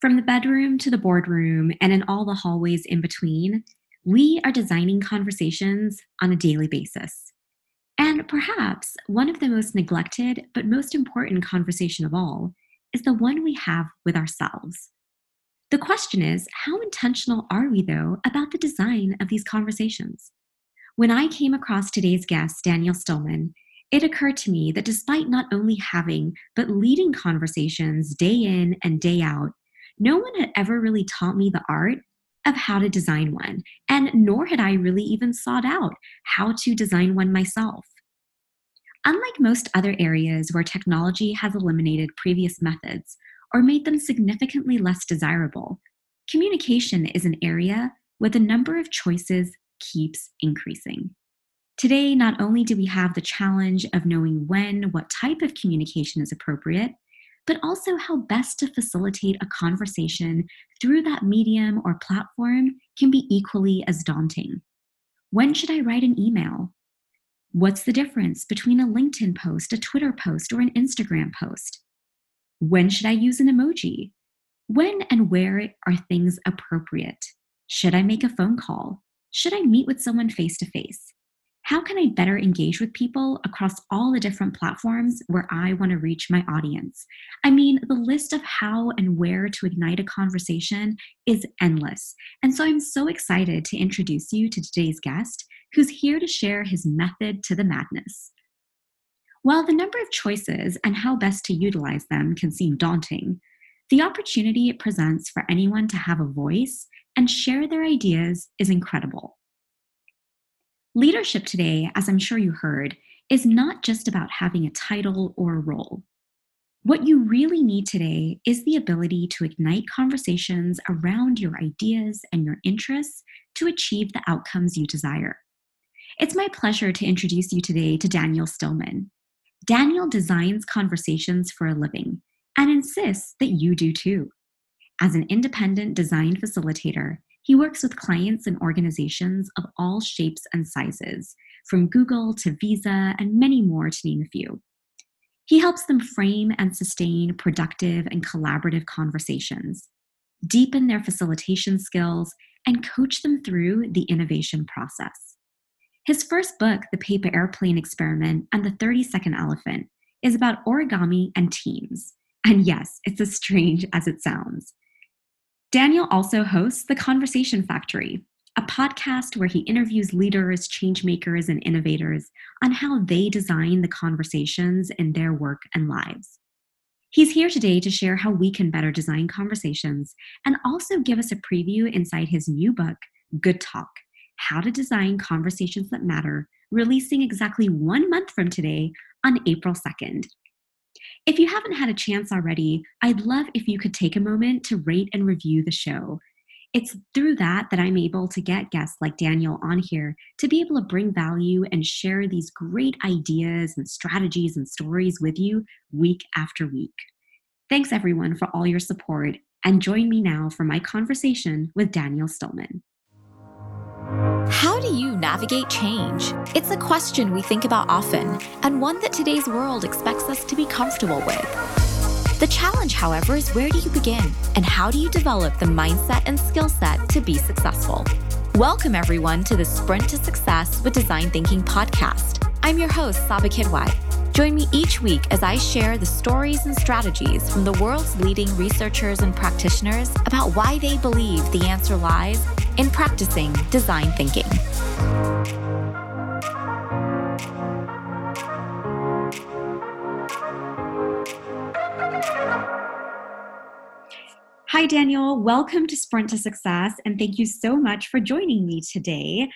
From the bedroom to the boardroom and in all the hallways in between, we are designing conversations on a daily basis. And perhaps one of the most neglected but most important conversation of all is the one we have with ourselves. The question is how intentional are we, though, about the design of these conversations? When I came across today's guest, Daniel Stillman, it occurred to me that despite not only having but leading conversations day in and day out, no one had ever really taught me the art of how to design one, and nor had I really even sought out how to design one myself. Unlike most other areas where technology has eliminated previous methods or made them significantly less desirable, communication is an area where the number of choices keeps increasing. Today, not only do we have the challenge of knowing when what type of communication is appropriate, but also how best to facilitate a conversation through that medium or platform can be equally as daunting. When should I write an email? What's the difference between a LinkedIn post, a Twitter post, or an Instagram post? When should I use an emoji? When and where are things appropriate? Should I make a phone call? Should I meet with someone face to face? How can I better engage with people across all the different platforms where I want to reach my audience? I mean, the list of how and where to ignite a conversation is endless. And so I'm so excited to introduce you to today's guest, who's here to share his method to the madness. While the number of choices and how best to utilize them can seem daunting, the opportunity it presents for anyone to have a voice and share their ideas is incredible. Leadership today, as I'm sure you heard, is not just about having a title or a role. What you really need today is the ability to ignite conversations around your ideas and your interests to achieve the outcomes you desire. It's my pleasure to introduce you today to Daniel Stillman. Daniel designs conversations for a living and insists that you do too. As an independent design facilitator, he works with clients and organizations of all shapes and sizes, from Google to Visa and many more, to name a few. He helps them frame and sustain productive and collaborative conversations, deepen their facilitation skills, and coach them through the innovation process. His first book, The Paper Airplane Experiment and the 30 Second Elephant, is about origami and teams. And yes, it's as strange as it sounds. Daniel also hosts The Conversation Factory, a podcast where he interviews leaders, changemakers, and innovators on how they design the conversations in their work and lives. He's here today to share how we can better design conversations and also give us a preview inside his new book, Good Talk How to Design Conversations That Matter, releasing exactly one month from today on April 2nd. If you haven't had a chance already, I'd love if you could take a moment to rate and review the show. It's through that that I'm able to get guests like Daniel on here to be able to bring value and share these great ideas and strategies and stories with you week after week. Thanks everyone for all your support and join me now for my conversation with Daniel Stillman. How do you navigate change? It's a question we think about often, and one that today's world expects us to be comfortable with. The challenge, however, is where do you begin? And how do you develop the mindset and skill set to be successful? Welcome, everyone, to the Sprint to Success with Design Thinking podcast. I'm your host, Saba Kidwai. Join me each week as I share the stories and strategies from the world's leading researchers and practitioners about why they believe the answer lies in practicing design thinking. Hi, Daniel. Welcome to Sprint to Success, and thank you so much for joining me today.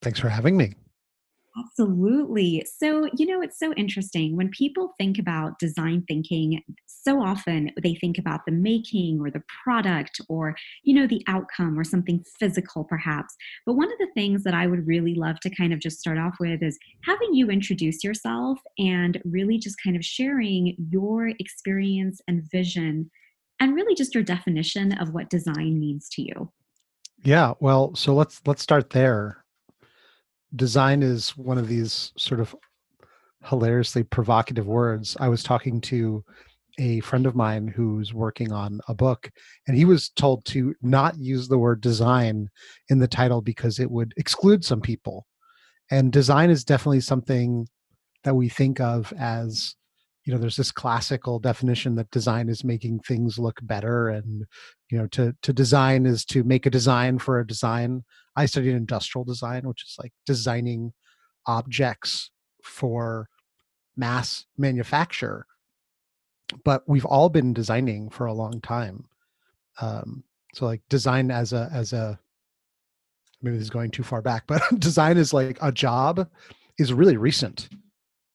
Thanks for having me. Absolutely. So, you know, it's so interesting when people think about design thinking, so often they think about the making or the product or, you know, the outcome or something physical perhaps. But one of the things that I would really love to kind of just start off with is having you introduce yourself and really just kind of sharing your experience and vision and really just your definition of what design means to you. Yeah, well, so let's let's start there design is one of these sort of hilariously provocative words. I was talking to a friend of mine who's working on a book, and he was told to not use the word design in the title because it would exclude some people. And design is definitely something that we think of as you know there's this classical definition that design is making things look better and you know to to design is to make a design for a design. I studied industrial design which is like designing objects for mass manufacture. But we've all been designing for a long time. Um so like design as a as a maybe this is going too far back but design is like a job is really recent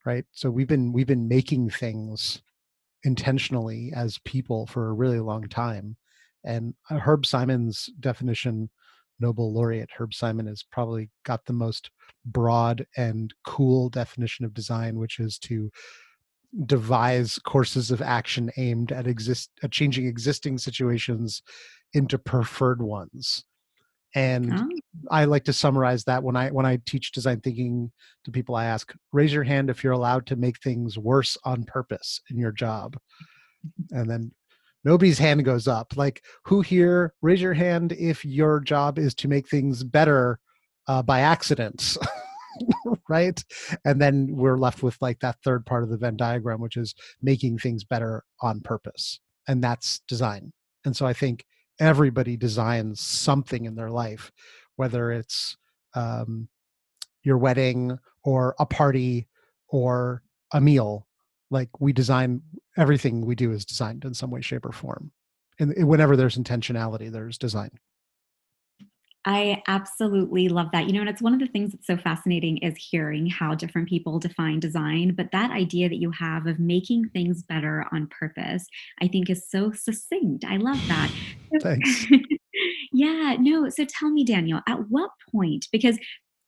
right? So we've been we've been making things intentionally as people for a really long time and uh, herb simon's definition nobel laureate herb simon has probably got the most broad and cool definition of design which is to devise courses of action aimed at exist at changing existing situations into preferred ones and oh. i like to summarize that when i when i teach design thinking to people i ask raise your hand if you're allowed to make things worse on purpose in your job. And then nobody's hand goes up. Like who here raise your hand if your job is to make things better uh, by accident. Right? And then we're left with like that third part of the venn diagram which is making things better on purpose. And that's design. And so i think everybody designs something in their life, whether it's um, your wedding or a party or a meal. Like we design everything we do is designed in some way, shape, or form. And whenever there's intentionality, there's design. I absolutely love that. You know, and it's one of the things that's so fascinating is hearing how different people define design. But that idea that you have of making things better on purpose, I think is so succinct. I love that. Thanks. yeah, no. So tell me, Daniel, at what point, because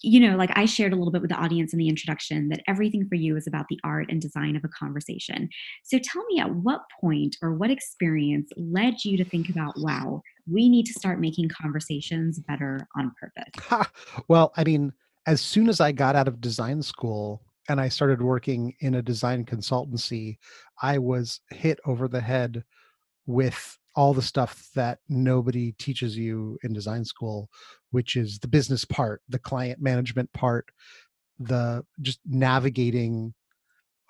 you know, like I shared a little bit with the audience in the introduction that everything for you is about the art and design of a conversation. So tell me at what point or what experience led you to think about, wow, we need to start making conversations better on purpose? well, I mean, as soon as I got out of design school and I started working in a design consultancy, I was hit over the head with all the stuff that nobody teaches you in design school, which is the business part, the client management part, the just navigating.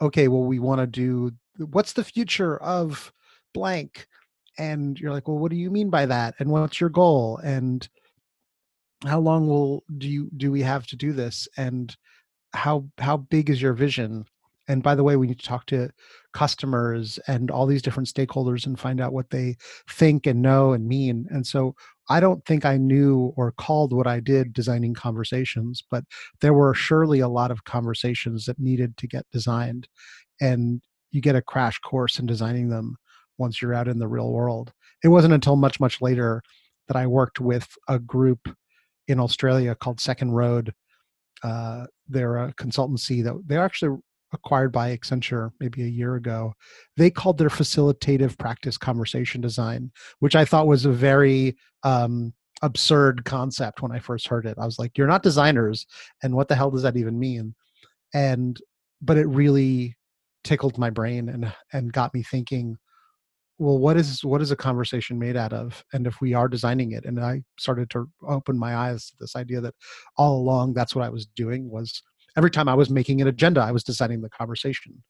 Okay, well, we want to do what's the future of blank? And you're like, well, what do you mean by that? And what's your goal? And how long will do you do we have to do this? And how how big is your vision? and by the way we need to talk to customers and all these different stakeholders and find out what they think and know and mean and so i don't think i knew or called what i did designing conversations but there were surely a lot of conversations that needed to get designed and you get a crash course in designing them once you're out in the real world it wasn't until much much later that i worked with a group in australia called second road uh, they're a consultancy that they're actually acquired by Accenture maybe a year ago, they called their facilitative practice conversation design, which I thought was a very um, absurd concept when I first heard it. I was like, "You're not designers, and what the hell does that even mean?" And but it really tickled my brain and and got me thinking well what is what is a conversation made out of and if we are designing it and i started to open my eyes to this idea that all along that's what i was doing was every time I was making an agenda, I was designing the conversation.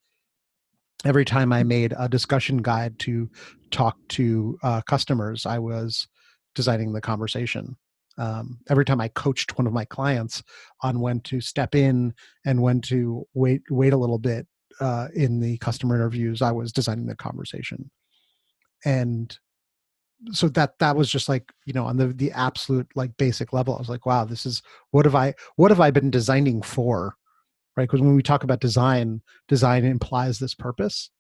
Every time I made a discussion guide to talk to uh, customers, I was designing the conversation. Um, every time I coached one of my clients on when to step in and when to wait wait a little bit uh, in the customer interviews, I was designing the conversation. And so that that was just like you know on the the absolute like basic level i was like wow this is what have i what have i been designing for? Right? Because when we talk about design design implies this purpose.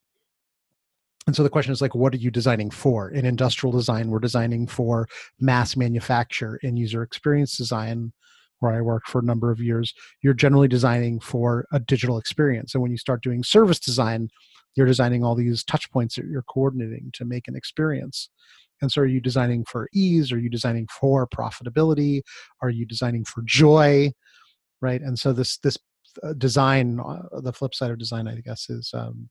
And so the question is like what are you designing for? In industrial design we're designing for mass manufacture in user experience design where i worked for a number of years you're generally designing for a digital experience and when you start doing service design you're designing all these touch points that you're coordinating to make an experience and so, are you designing for ease? Are you designing for profitability? Are you designing for joy? Right. And so, this this uh, design, uh, the flip side of design, I guess, is um,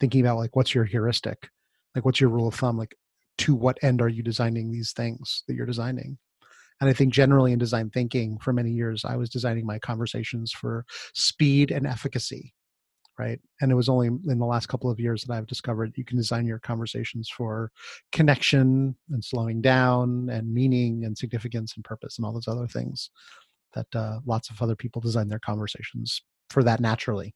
thinking about like what's your heuristic. like what's your rule of thumb like to what end are you designing these things that you're designing and i think generally in design thinking for many years i was designing my conversations for speed and efficacy right? And it was only in the last couple of years that i've discovered you can design your conversations for connection and slowing down and meaning and significance and purpose and all those other things that uh, lots of other people design their conversations for that naturally.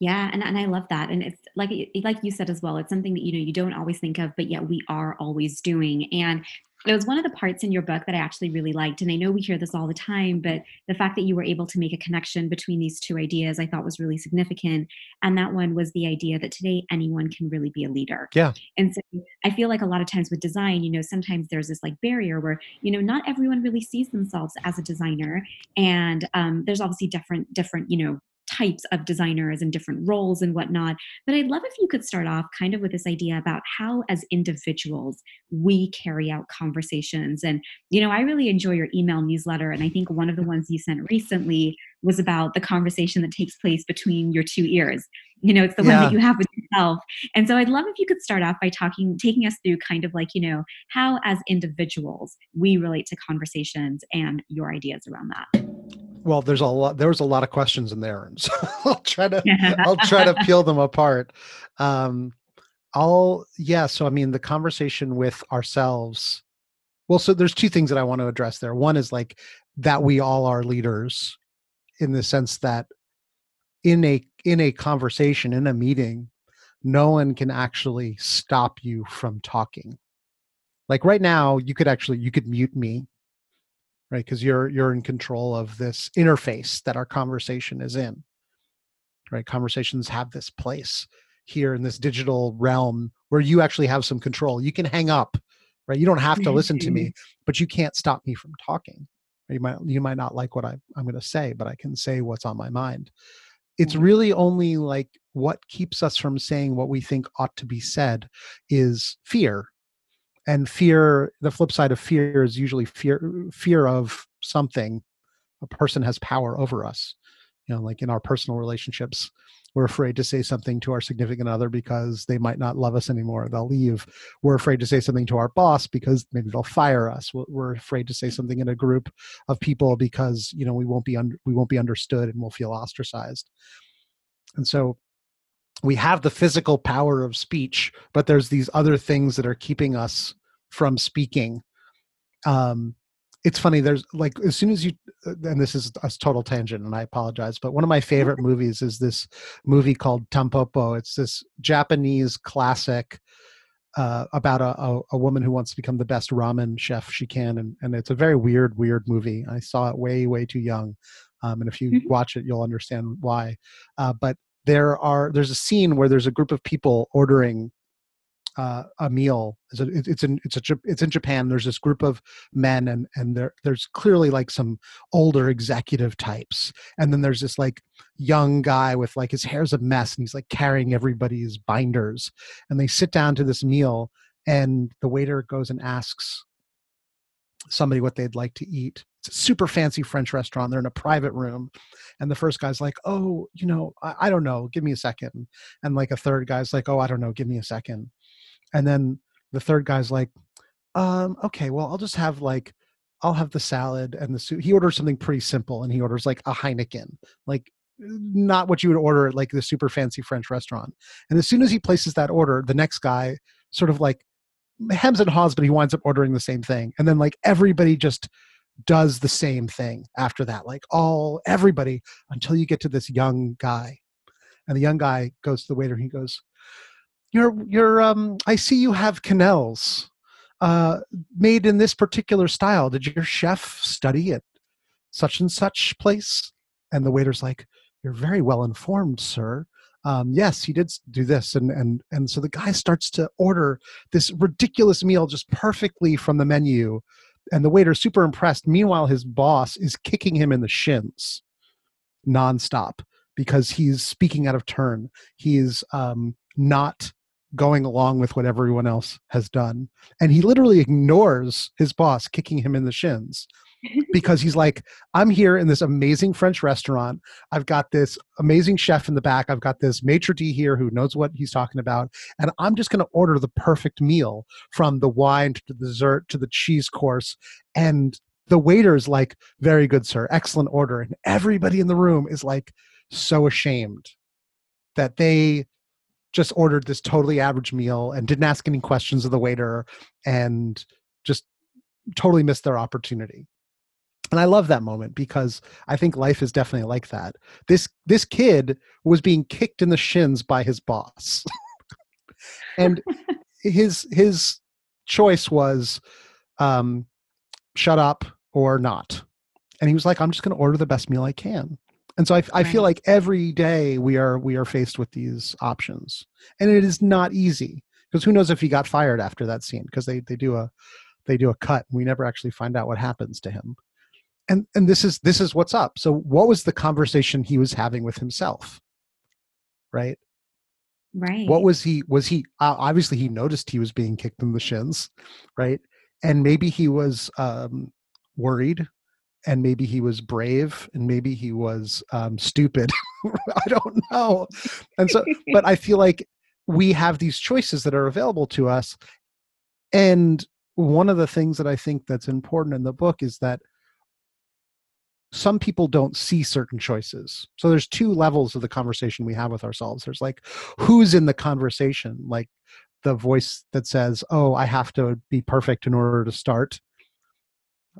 Yeah, and and I love that, and it's like like you said as well, it's something that, you know, you don't always think of, but yet we are always doing, and it was one of the parts in your book that I actually really liked, and I know we hear this all the time, but the fact that you were able to make a connection between these 2 ideas I thought was really significant, and that one was the idea that today anyone can really be a leader. Yeah. And so I feel like a lot of times with design, you know, sometimes there's this, like, barrier where, you know, not everyone really sees themselves as a designer, and, um, there's obviously different different, you know, types of designers and different roles and whatnot. But I'd love if you could start off kind of with this idea about how, as individuals, we carry out conversations. And, you know, I really enjoy your email newsletter. And I think one of the ones you sent recently was about the conversation that takes place between your two ears. You know, it's the yeah. one that you have with yourself. And so I'd love if you could start off by talking, taking us through kind of like, you know, how as individuals we relate to conversations and your ideas around that well there's a lot there was a lot of questions in there and so i'll try to i'll try to peel them apart. Um i'll yeah so i mean the conversation with ourselves well so there's two things that i want to address there. One is like that we all are leaders in the sense that in a in a conversation in a meeting no one can actually stop you from talking. Like right now you could actually you could mute me right? Because you're you're in control of this interface that our conversation is in right? Conversations have this place here in this digital realm where you actually have some control. You can hang up right? You don't have to listen to me mm-hmm. but you can't stop me from talking. You might you might not like what I, i'm going to say but i can say what's on my mind. It's mm-hmm. really only like what keeps us from saying what we think ought to be said is fear and fear the flip side of fear is usually fear fear of something. A person has power over us. You know like in our personal relationships we're afraid to say something to our significant other because they might not love us anymore. They'll leave. We're afraid to say something to our boss because maybe they'll fire us. We're afraid to say mm. something in a group of people because you know we won't be un- we won't be understood and we'll feel ostracized. And so we have the physical power of speech but there's these other things that are keeping us from speaking. Um it's funny there's like as soon as you uh, and this is a total tangent and i apologize but one of my favorite movies is this movie called tampopo. It's this japanese classic uh, about a, a, a, woman who wants to become the best ramen chef she can and, and it's a very weird weird movie. I saw it way way too young um, and if you mm-hmm. watch it you'll understand why. Uh, but there are there's a scene where there's a group of people ordering uh, a meal. It's, in it's a it's in Japan. There's this group of men, and and there there's clearly like some older executive types, and then there's this like young guy with like his hair's a mess, and he's like carrying everybody's binders, and they sit down to this meal, and the waiter goes and asks somebody what they'd like to eat super fancy French restaurant. They're in a private room. And the first guy's like, oh, you know, I, I, don't know. Give me a second. And like a third guy's like, oh, I don't know. Give me a second. And then the third guy's like, um, okay, well, I'll just have like, I'll have the salad and the soup. He orders something pretty simple and he orders like a Heineken, like not what you would order at like the super fancy French restaurant. And as soon as he places that order, the next guy sort of like hems and haws, but he winds up ordering the same thing. And then like everybody just does the same thing after that like all everybody until you get to this young guy. And the young guy goes to the waiter and he goes you're you're um i see you have quenelles uh made in this particular style. Did your chef study at such and such place? And the waiter's like you're very well informed sir. Um, yes, he did do this, and and and so the guy starts to order this ridiculous meal just perfectly from the menu, and the waiter's super impressed. Meanwhile, his boss is kicking him in the shins nonstop because he's speaking out of turn. He's um, not going along with what everyone else has done. And he literally ignores his boss kicking him in the shins. Because he's like, I'm here in this amazing French restaurant. I've got this amazing chef in the back. I've got this maitre d here who knows what he's talking about. And I'm just going to order the perfect meal from the wine to the dessert to the cheese course. And the waiter's like, Very good, sir. Excellent order. And everybody in the room is like so ashamed that they just ordered this totally average meal and didn't ask any questions of the waiter and just totally missed their opportunity and i love that moment because i think life is definitely like that. This this kid was being kicked in the shins by his boss. And his his choice was um shut up or not. And he was like i'm just going to order the best meal i can. And so I, I feel like every day we are we are faced with these options. And it is not easy because who knows if he got fired after that scene because they they do a they do a cut and we never actually find out what happens to him and and this is this is what's up. So what was the conversation he was having with himself? Right? Right. what was he was he uh, obviously he noticed he was being kicked in the shins right? And maybe he was um worried and maybe he was brave and maybe he was um, stupid. I don't know. And so but i feel like we have these choices that are available to us. And one of the things that i think that's important in the book is that some people don't see certain choices so there's two levels of the conversation we have with ourselves there's like who's in the conversation like the voice that says oh i have to be perfect in order to start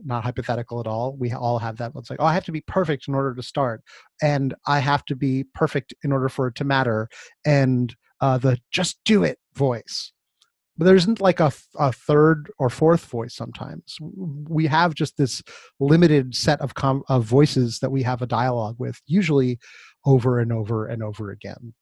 not hypothetical at all. We all have that. It's like, oh, I have to be perfect in order to start, and I have to be perfect in order for it to matter. And uh, the just do it voice. But there isn't like a, a third or fourth voice sometimes. We have just this limited set of, com- of voices that we have a dialogue with, usually over and over and over again.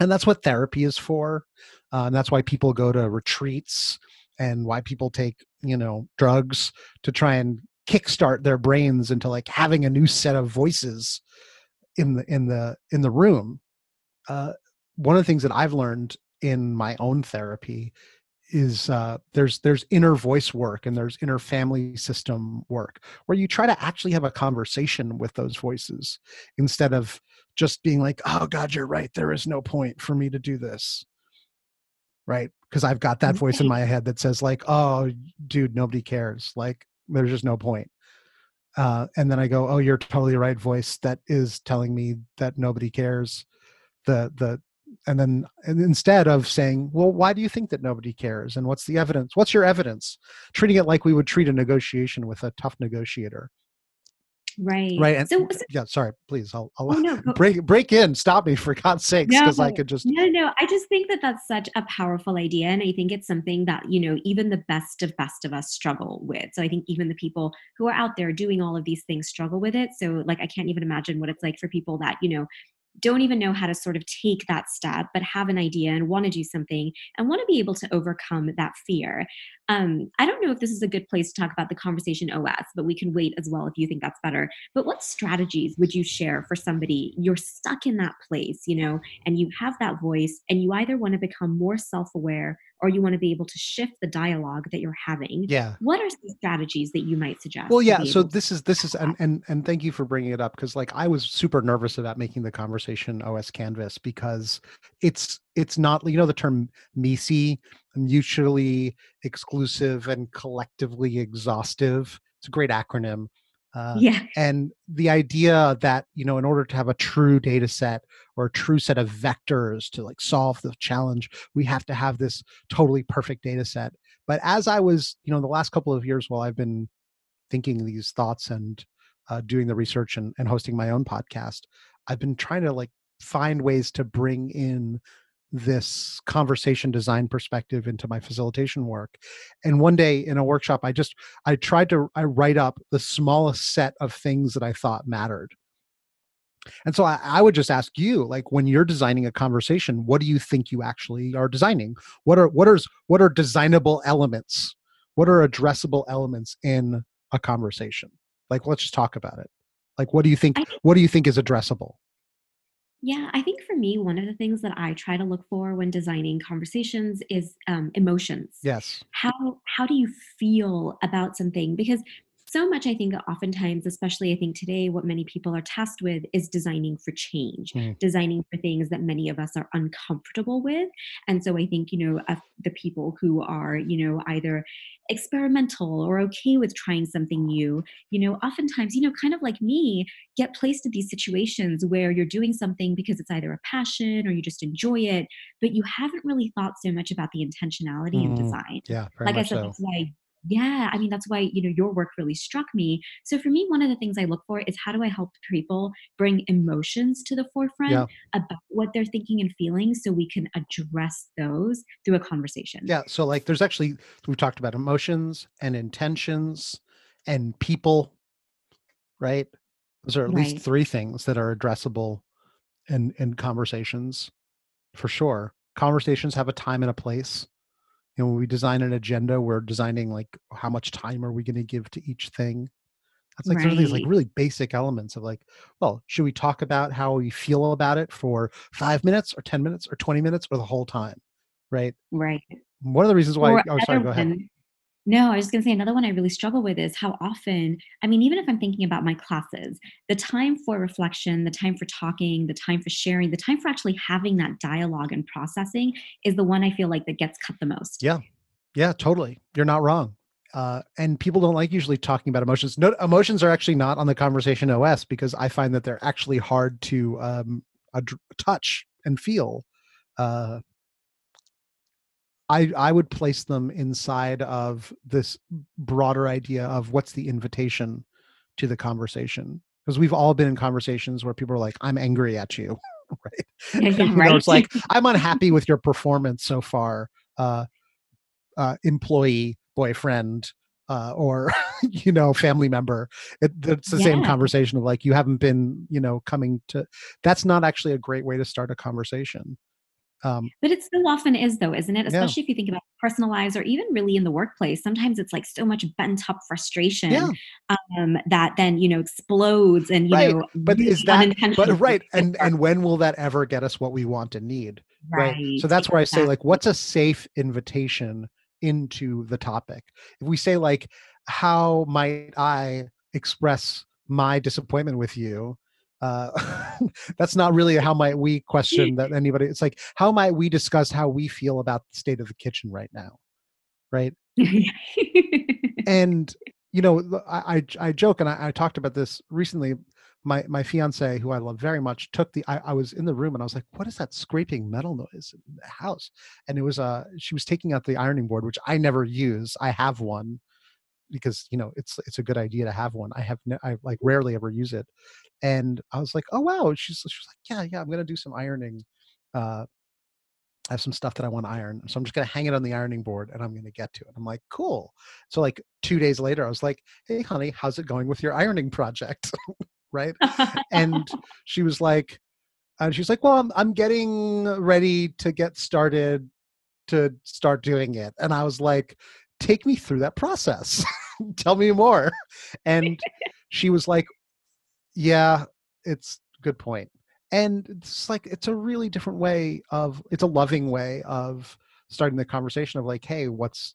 And that's what therapy is for. Uh, and that's why people go to retreats and why people take you know drugs to try and kickstart their brains into like having a new set of voices in the in the in the room uh, one of the things that i've learned in my own therapy is uh, there's there's inner voice work and there's inner family system work where you try to actually have a conversation with those voices instead of just being like oh god you're right. There is no point for me to do this. Right? Because i've got that voice in my head that says like oh dude nobody cares. Like there's just no point. Uh, and then i go oh you're totally right voice that is telling me that nobody cares. The the and then and instead of saying well why do you think that nobody cares and what's the evidence what's your evidence treating it like we would treat a negotiation with a tough negotiator Right. Right. And So, so yeah, sorry, please. I'll, I'll oh no, break break in. Stop me for God's sakes, because I could just no, no. I just think that that's such a powerful idea, and I think it's something that you know even the best of best of us struggle with. So I think even the people who are out there doing all of these things struggle with it. So like I can't even imagine what it's like for people that you know don't even know how to sort of take that step, but have an idea and want to do something and want to be able to overcome that fear. Um, I don't know if this is a good place to talk about the conversation OS, but we can wait as well if you think that's better. But what strategies would you share for somebody you're stuck in that place, you know, and you have that voice and you either want to become more self aware or you want to be able to shift the dialogue that you're having? yeah. What are some strategies that you might suggest? Well, yeah. So this is this is and and and thank you for bringing it up because like I was super nervous about making the conversation OS Canvas because it's it's not you know the term MECE, mutually exclusive and collectively exhaustive. It's a great acronym. Uh, Yeah, and the idea that you know in order to have a true data set or a true set of vectors to like solve the challenge we have to have this totally perfect data set but as i was you know the last couple of years while i've been thinking these thoughts and uh, doing the research and, and hosting my own podcast i've been trying to like find ways to bring in this conversation design perspective into my facilitation work and one day in a workshop i just i tried to i write up the smallest set of things that i thought mattered. And so I, I would just ask you like when you're designing a conversation what do you think you actually are designing? What are what are what are designable elements? What are addressable elements in a conversation? Like let's just talk about it like what do you think I what do you think is addressable Yeah, I think for me, one of the things that I try to look for when designing conversations is um, emotions. yes How how do you feel about something? Because so much i think oftentimes especially i think today what many people are tasked with is designing for change Mm. designing for things that many of us are uncomfortable with and so i think you know of the people who are you know either experimental or okay with trying something new you know oftentimes you know kind of like me get placed in these situations where you're doing something because it's either a passion or you just enjoy it but you haven't really thought so much about the intentionality of Mm. design Yeah, like I said, so. that's why yeah, I mean, that's why, you know, your work really struck me. So for me, one of the things I look for is how do I help people bring emotions to the Yeah. forefront about what they're thinking and feeling so we can address those through a conversation. Yeah. So like there's actually we've talked about emotions and intentions and people, right? Those are at least three things that are addressable in in conversations for sure. Conversations have a time and a place. You know, when we design an agenda, we're designing like how much time are we going to give to each thing? That's like some of these like really basic elements of like, well, should we talk about how we feel about it for five minutes or 10 minutes or 20 minutes or the whole time? Right. Right. One of the reasons why Or oh sorry, go ahead. one no, I was just gonna say another one I really struggle with is how often, I mean, even if I'm thinking about my classes, the time for reflection, the time for talking, the time for sharing, the time for actually having that dialogue and processing is the one I feel like that gets cut the most. Yeah. Yeah, totally. You're not wrong. Uh, and people don't like usually talking about emotions. No, emotions are actually not on the conversation OS because I find that they're actually hard to um, ad- touch and feel. Uh, I I would place them inside of this broader idea of what's the invitation to the conversation because we've all been in conversations where people are like, "I'm angry at you," right? Yeah, yeah, you know, it's like, "I'm unhappy with your performance so far." Uh, uh, employee, boyfriend, uh, or you know, family member. It, it's the same conversation of like you haven't been, you know, coming to. That's not actually a great way to start a conversation. Um, But it so often is though, isn't it? yeah, Especially if you think about personal lives or even really in the workplace. Sometimes it's like so much bent up yeah, frustration um, that then, you know, explodes and, you right. know, But is that? But right, and and when will that ever get us what we want and need? Right. So that's where I say like, what's a safe invitation into the topic? If we say like, how might I express my disappointment with you? Uh, that's not really how might we question that anybody. It's like how might we discuss how we feel about the state of the kitchen right now, right? And you know, I I, I joke and I, I talked about this recently. My my fiance, who I love very much, took the. I, I was in the room and I was like, "What is that scraping metal noise in the house?" And it was uh she was taking out the ironing board, which I never use. I have one because you know it's it's a good idea to have one. I have ne- I like rarely ever use it, and I was like, "Oh wow!" She's she's like, "Yeah, yeah, I'm gonna do some ironing." Uh, I have some stuff that I want to iron. So I'm just going to hang it on the ironing board and I'm going to get to it. I'm like, cool. So like two days later, I was like, hey, honey, how's it going with your ironing project? right. And she was like, and she's like, well, I'm, I'm getting ready to get started to start doing it. And I was like, take me through that process. Tell me more. And she was like, yeah, it's good point. And it's like it's a really different way of it's a loving way of starting the conversation of like, hey, what's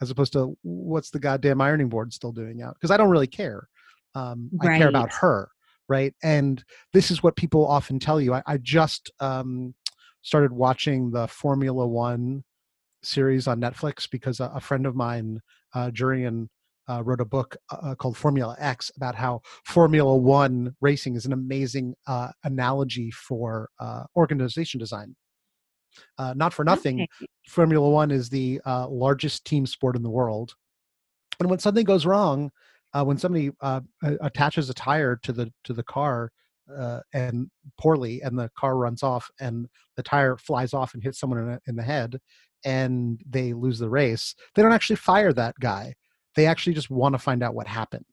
as opposed to what's the goddamn ironing board still doing out? Because I don't really care. Um, I care about her, right? And this is what people often tell you. I, I just um, started watching the Formula One series on Netflix because a, a friend of mine, uh, Jurian, uh, wrote a book uh, called Formula X about how Formula One racing is an amazing uh, analogy for uh, organization design. Uh, not for nothing, Okay. Formula One is the uh, largest team sport in the world. And when something goes wrong, uh, when somebody uh, attaches a tire to the to the car uh, and poorly, and the car runs off, and the tire flies off and hits someone in, the- in the head, and they lose the race, they don't actually fire that guy. They actually just want to find out what happened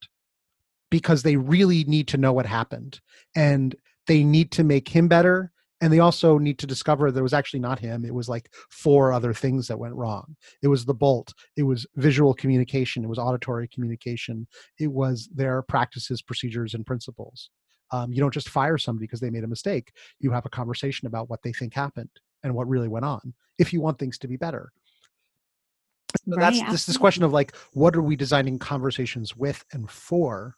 because they really need to know what happened, and they need to make him better. And they also need to discover that it was actually not him. It was like four other things that went wrong. It was the bolt. It was visual communication. It was auditory communication. It was their practices, procedures, and principles. Um, you don't just fire somebody because they made a mistake. You have a conversation about what they think happened and what really went on if you want things to be better. So Right, that's this this question of like what are we designing conversations with and for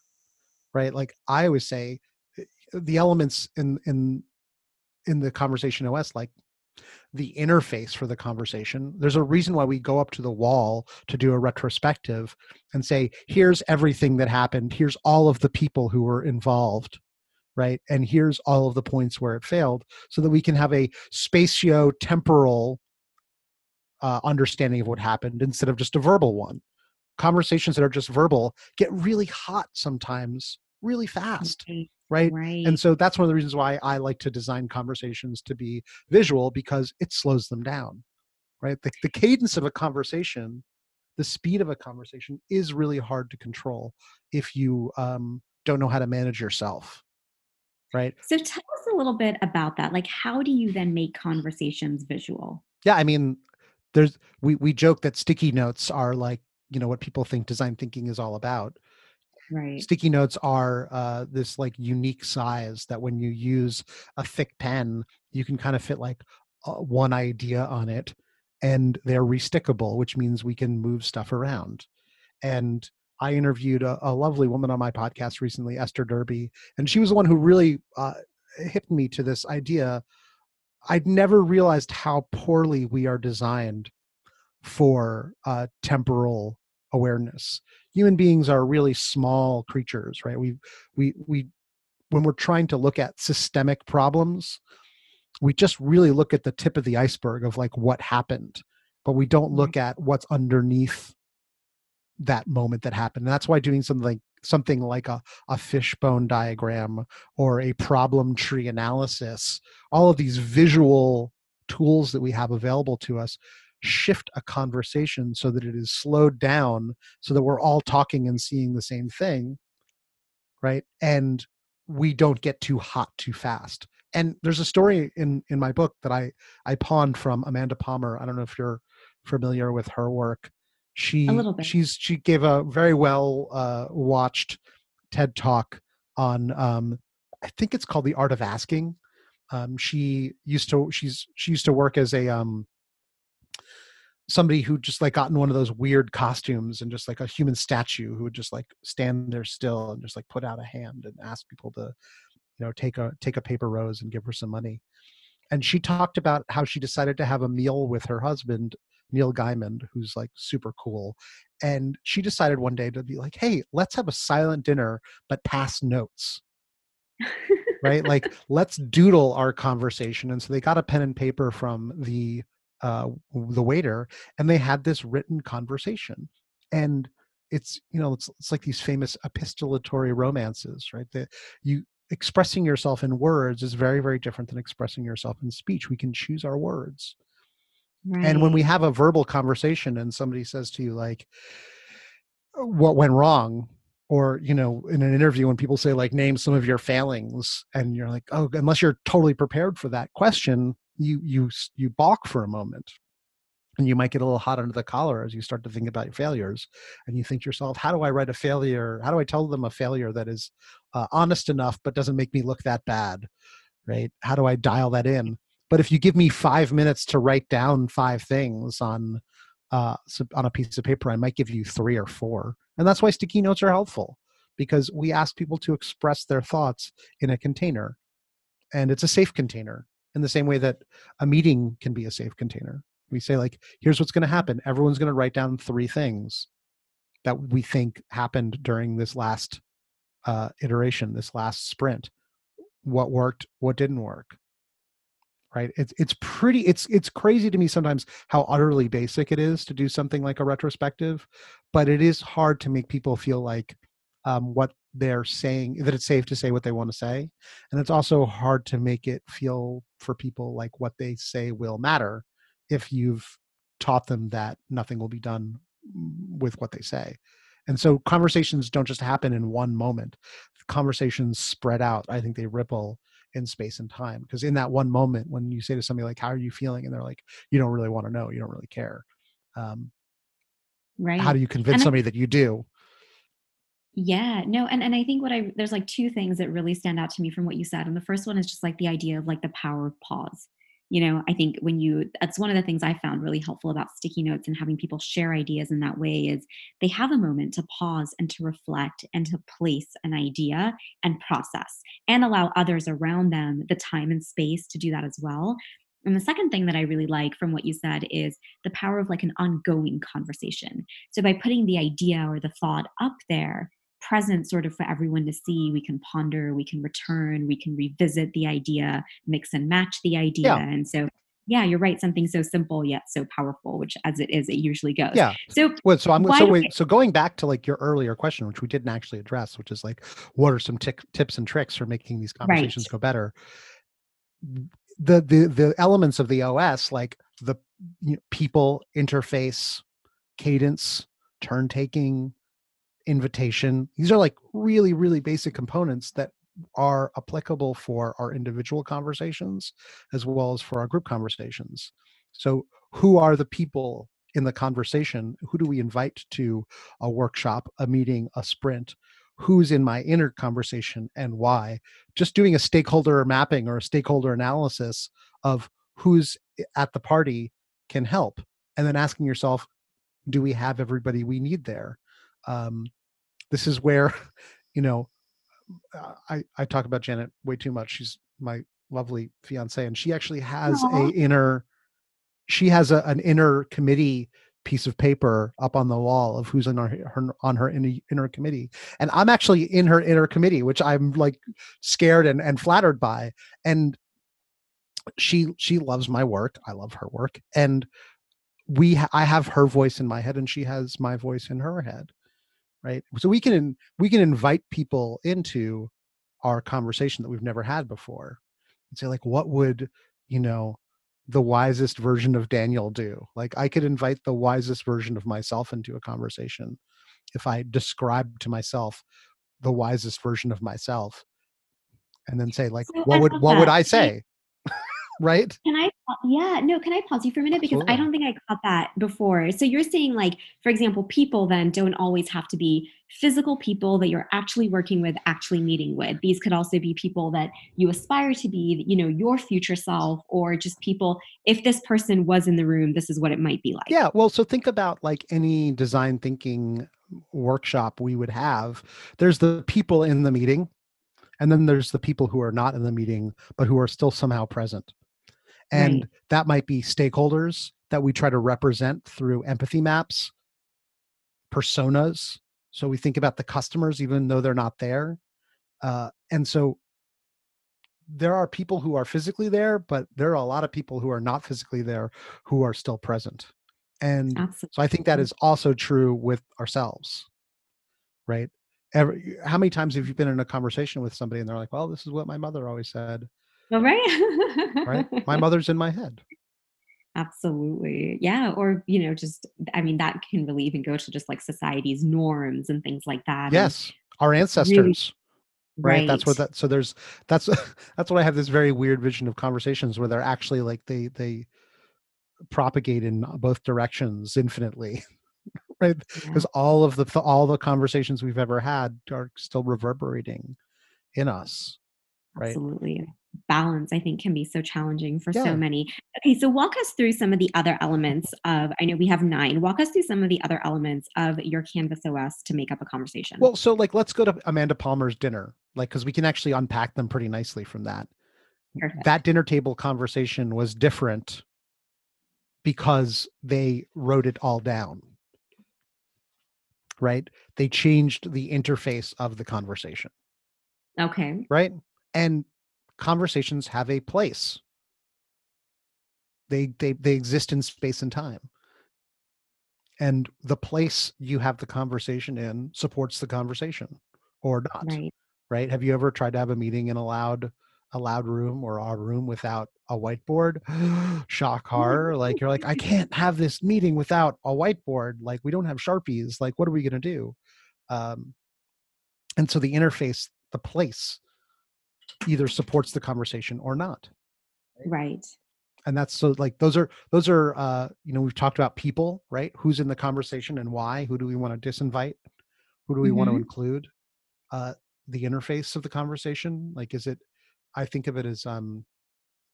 right like i always say eh, the elements in in in the conversation os like the interface for the conversation there's a reason why we go up to the wall to do a retrospective and say here's everything that happened here's all of the people who were involved right and here's all of the points where it failed so that we can have a spatio temporal uh, understanding of what happened instead of just a verbal one. Conversations that are just verbal get really hot sometimes, really fast, Right. right? Right. And so that's one of the reasons why I like to design conversations to be visual because it slows them down, right? The, the cadence of a conversation, the speed of a conversation is really hard to control if you um, don't know how to manage yourself, right? so tell us a little bit about that. Like, how do you then make conversations visual? yeah i mean there's we we joke that sticky notes are like you know what people think design thinking is all about Right. sticky notes are uh, this like unique size that when you use a thick pen you can kind of fit like uh, one idea on it and they're restickable which means we can move stuff around and i interviewed a, a lovely woman on my podcast recently esther derby and she was the one who really uh, hit me to this idea. I'd never realized how poorly we are designed for uh, temporal awareness. Human beings are really small creatures right? We we we when we're trying to look at systemic problems we just really look at the tip of the iceberg of like what happened but we don't look at what's underneath that moment that happened and that's why doing something like something like a, a fishbone diagram or a problem tree analysis all of these visual tools that we have available to us shift a conversation so that it is slowed down so that we're all talking and seeing the same thing right? And we don't get too hot too fast. And there's a story in in my book that i i pawned from amanda palmer. I don't know if you're familiar with her work she she's she gave a very well uh watched ted talk on um i think it's called the art of asking. Um she used to she's she used to work as a um somebody who just like got in one of those weird costumes and just like a human statue who would just like stand there still and just like put out a hand and ask people to you know take a take a paper rose and give her some money. And she talked about how she decided to have a meal with her husband neil gaiman who's like super cool and she decided one day to be like hey let's have a silent dinner but pass notes. Right? Like let's doodle our conversation and so they got a pen and paper from the uh the waiter and they had this written conversation and it's you know it's, it's like these famous epistolatory romances right? That you expressing yourself in words is very very different than expressing yourself in speech. We can choose our words right. and when we have a verbal conversation and somebody says to you like what went wrong? or you know in an interview when people say like name some of your failings and you're like oh unless you're totally prepared for that question you you you balk for a moment. And you might get a little hot under the collar as you start to think about your failures and you think to yourself how do i write a failure? How do i tell them a failure that is uh, honest enough but doesn't make me look that bad? Right? How do i dial that in but if you give me five minutes to write down five things on uh, on a piece of paper i might give you three or four and that's why sticky notes are helpful because we ask people to express their thoughts in a container and it's a safe container in the same way that a meeting can be a safe container. We say like here's what's going to happen. Everyone's going to write down three things that we think happened during this last uh, iteration this last sprint. What worked what didn't work right? It's it's pretty it's it's crazy to me sometimes how utterly basic it is to do something like a retrospective but it is hard to make people feel like um, what they're saying that it's safe to say what they want to say and it's also hard to make it feel for people like what they say will matter if you've taught them that nothing will be done with what they say. And so conversations don't just happen in one moment. Conversations spread out. I think they ripple in space and time because in that one moment when you say to somebody like how are you feeling and they're like you don't really want to know you don't really care um, right. how do you convince And I- somebody that you do Yeah, no, and and I think what I there's like two things that really stand out to me from what you said. And the first one is just like the idea of like the power of pause. You know i think when you that's one of the things i found really helpful about sticky notes and having people share ideas in that way is they have a moment to pause and to reflect and to place an idea and process and allow others around them the time and space to do that as well and the second thing that I really like from what you said is the power of like an ongoing conversation. So by putting the idea or the thought up there, present sort of for everyone to see, we can ponder, we can return, we can revisit the idea, mix and match the idea. Yeah. And so yeah, you're right. Something so simple yet so powerful, which as it is, it usually goes. Yeah. So Well, so I'm so wait, so going back to like your earlier question, which we didn't actually address, which is like, what are some tick tips and tricks for making these conversations Right. go better? The the the elements of the OS, like the you know, people interface, cadence, turn taking, invitation. These are like really really basic components that are applicable for our individual conversations as well as for our group conversations. So, who are the people in the conversation? Who do we invite to a workshop, a meeting, a sprint? Who's in my inner conversation and why? Just doing a stakeholder mapping or a stakeholder analysis of who's at the party can help. And then asking yourself, do we have everybody we need there? Um, this is where, you know, uh, I, I talk about Janet way too much. She's my lovely fiance, and she actually has Aw. a inner she has a, an inner committee piece of paper up on the wall of who's on our, her on her inner, inner committee and i'm actually in her inner committee which i'm like scared and, and flattered by and she she loves my work i love her work and we i have her voice in my head and she has my voice in her head right? So we can we can invite people into our conversation that we've never had before and say like what would you know the wisest version of daniel do? Like i could invite the wisest version of myself into a conversation if i describe to myself the wisest version of myself and then say like So what would what would that. Can I- say right Can I? Yeah, no. Can I pause you for a minute because I don't think I caught that before. So you're saying, like, for example, people then don't always have to be physical people that you're actually working with, actually meeting with. These could also be people that you aspire to be, you know, your future self, or just people. If this person was in the room, this is what it might be like. Yeah, well, so think about like any design thinking workshop we would have. There's the people in the meeting, and then there's the people who are not in the meeting, but who are still somehow present. And Right. that might be stakeholders that we try to represent through empathy maps, personas. So we think about the customers, even though they're not there. Uh, and so there are people who are physically there, but there are a lot of people who are not physically there who are still present. And Absolutely. so I think that is also true with ourselves, right? Every, how many times have you been in a conversation with somebody and they're like, well, this is what my mother always said, All right. right? my mother's in my head. Absolutely. Yeah. Or, you know, just, I mean, that can really even go to just like society's norms and things like that. Yes, our ancestors, right? That's what right. that. So there's that's that's what I have this very weird vision of conversations where they're actually like they they propagate in both directions infinitely, right? Yeah, Because all of the all the conversations we've ever had are still reverberating in us, right? absolutely. Balance, I think, can be so challenging for Yeah. so many. Okay, so walk us through some of the other elements of, I know we have nine. Walk us through some of the other elements of your Canvas OS to make up a conversation. Well, so like let's go to Amanda Palmer's dinner, like because we can actually unpack them pretty nicely from that. Perfect. That dinner table conversation was different because they wrote it all down. Right? They changed the interface of the conversation, okay. right? And conversations have a place. They they they exist in space and time. And the place you have the conversation in supports the conversation or not. Right. right? Have you ever tried to have a meeting in a loud a loud room or a room without a whiteboard? Shock horror. Like you're like, I can't have this meeting without a whiteboard. Like we don't have Sharpies. Like, what are we gonna do? Um, and so the interface, the place, either supports the conversation or not. Right. And that's so like those are those are uh, you know, we've talked about people, right? Who's in the conversation and why? Who do we want to disinvite? Who do we want to include? Uh, the interface of the conversation, like is it I think of it as um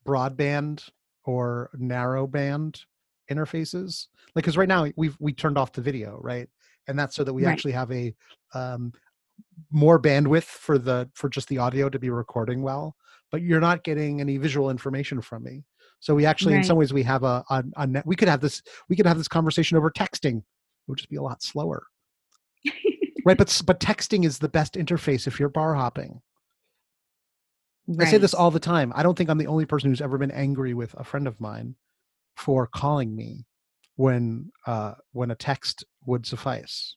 broadband or narrow band interfaces like because right now we've we turned off the video right and that's so that we Right. actually have a um more bandwidth for the for just the audio to be recording well but you're not getting any visual information from me so we actually in some ways we have a, a, a net, we could have this we could have this conversation over texting it would just be a lot slower right but but texting is the best interface if you're bar hopping I say this all the time. I don't think I'm the only person who's ever been angry with a friend of mine for calling me when uh when a text would suffice.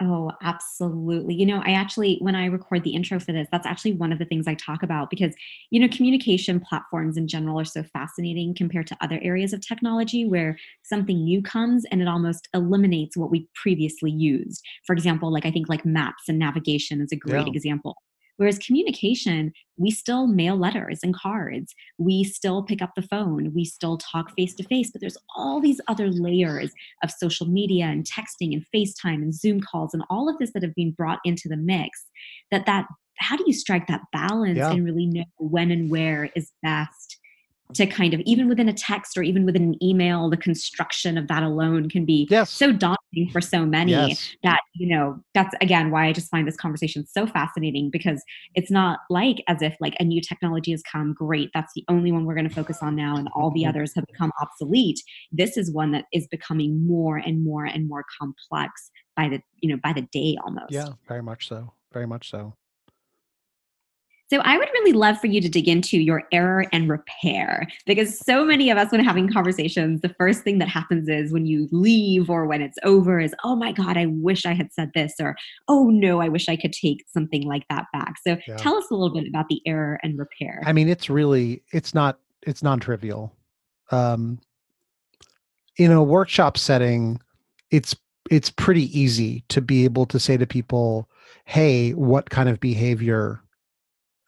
Oh, absolutely. You know, I actually, when I record the intro for this, that's actually one of the things I talk about because, you know, communication platforms in general are so fascinating compared to other areas of technology where something new comes and it almost eliminates what we previously used. For example, like I think like maps and navigation is a great Yeah. example. Whereas communication, we still mail letters and cards. We still pick up the phone. We still talk face to face, but there's all these other layers of social media and texting and FaceTime and Zoom calls and all of this that have been brought into the mix that that how do you strike that balance Yeah. and really know when and where is best to kind of even within a text or even within an email the construction of that alone can be Yes. so daunting for so many yes. that you know that's again why i just find this conversation so fascinating because it's not like as if like a new technology has come great that's the only one we're going to focus on now and all the Mhm. others have become obsolete this is one that is becoming more and more and more complex by the you know by the day almost Yeah, very much so. Very much so. So I would really love for you to dig into your error and repair because so many of us, when having conversations, the first thing that happens is when you leave or when it's over is, oh my God, I wish I had said this, or oh no, I wish I could take something like that back. So Yeah. tell us a little bit about the error and repair. I mean, it's really it's not it's non-trivial. Um in a workshop setting, it's it's pretty easy to be able to say to people, "Hey, what kind of behavior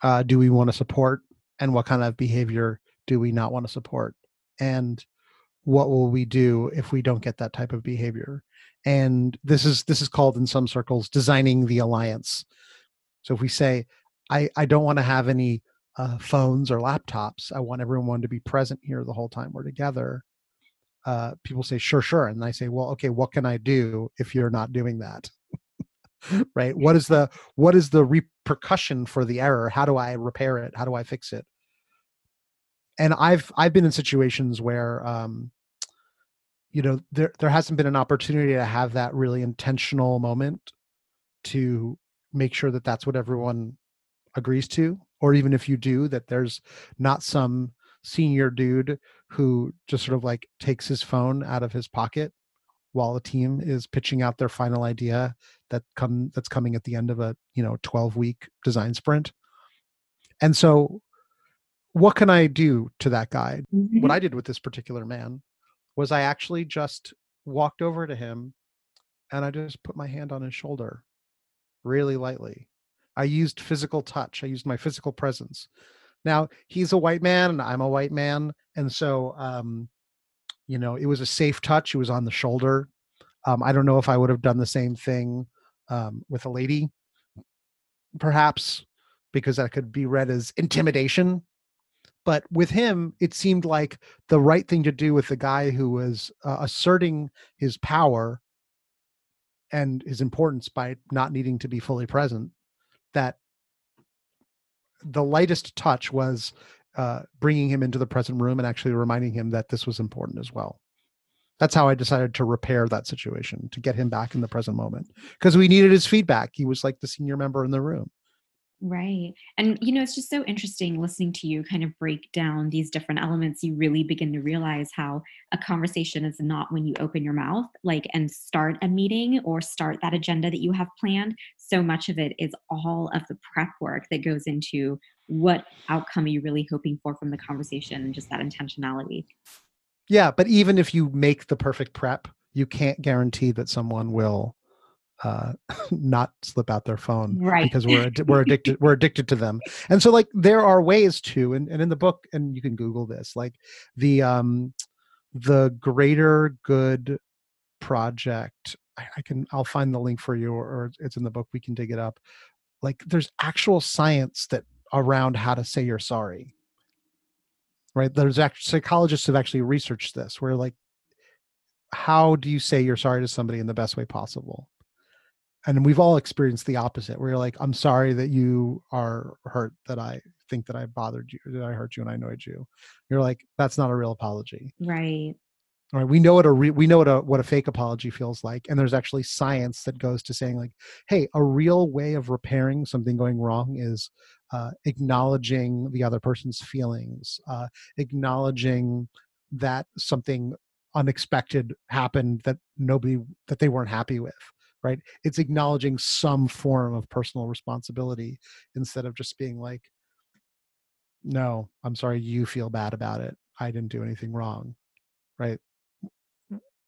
uh, do we want to support, and what kind of behavior do we not want to support, and what will we do if we don't get that type of behavior?" And this is this is called in some circles designing the alliance. So if we say, "I I don't want to have any uh, phones or laptops. I want everyone to be present here the whole time we're together." uh, people say sure sure and i say well okay what can i do if you're not doing that right? What is the what is the repercussion for the error? How do i repair it? How do i fix it? And i've i've been in situations where um you know there there hasn't been an opportunity to have that really intentional moment to make sure that that's what everyone agrees to or even if you do that there's not some senior dude who just sort of like takes his phone out of his pocket while the team is pitching out their final idea that come that's coming at the end of a you know 12 week design sprint. And so what can i do to that guy what i did with this particular man was i actually just walked over to him and i just put my hand on his shoulder really lightly. I used physical touch. I used my physical presence. Now he's a white man and i'm a white man. And so um you know it was a safe touch it was on the shoulder. Um i don't know if i would have done the same thing um with a lady perhaps because that could be read as intimidation but with him it seemed like the right thing to do with the guy who was uh, asserting his power and his importance by not needing to be fully present that the lightest touch was uh, bringing him into the present room and actually reminding him that this was important as well. That's how I decided to repair that situation to get him back in the present moment because we needed his feedback. He was like the senior member in the room. Right. And, you know, it's just so interesting listening to you kind of break down these different elements. You really begin to realize how a conversation is not when you open your mouth, like, and start a meeting or start that agenda that you have planned. So much of it is all of the prep work that goes into what outcome are you really hoping for from the conversation and just that intentionality. Yeah, but even if you make the perfect prep, you can't guarantee that someone will uh not slip out their phone Right. because we're addi- we're addicted we're addicted to them and so like there are ways to and, and in the book and you can google this like the um the greater good project I, I can i'll find the link for you or, or it's in the book we can dig it up like there's actual science that around how to say you're sorry. Right? There's actually psychologists have actually researched this where like how do you say you're sorry to somebody in the best way possible? And we've all experienced the opposite where you're like i'm sorry that you are hurt that i think that i bothered you that i hurt you and i annoyed you. You're like that's not a real apology. Right. Right we know what a re- we know what a what a fake apology feels like and there's actually science that goes to saying like hey a real way of repairing something going wrong is uh, acknowledging the other person's feelings uh, acknowledging that something unexpected happened that nobody that they weren't happy with right? It's acknowledging some form of personal responsibility instead of just being like no i'm sorry you feel bad about it. I didn't do anything wrong right?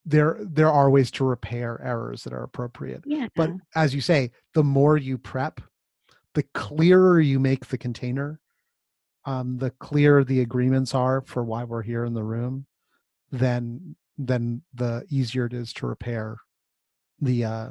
There there are ways to repair errors that are appropriate. Yeah. but as you say the more you prep the clearer you make the container um, the clearer the agreements are for why we're here in the room then then the easier it is to repair the uh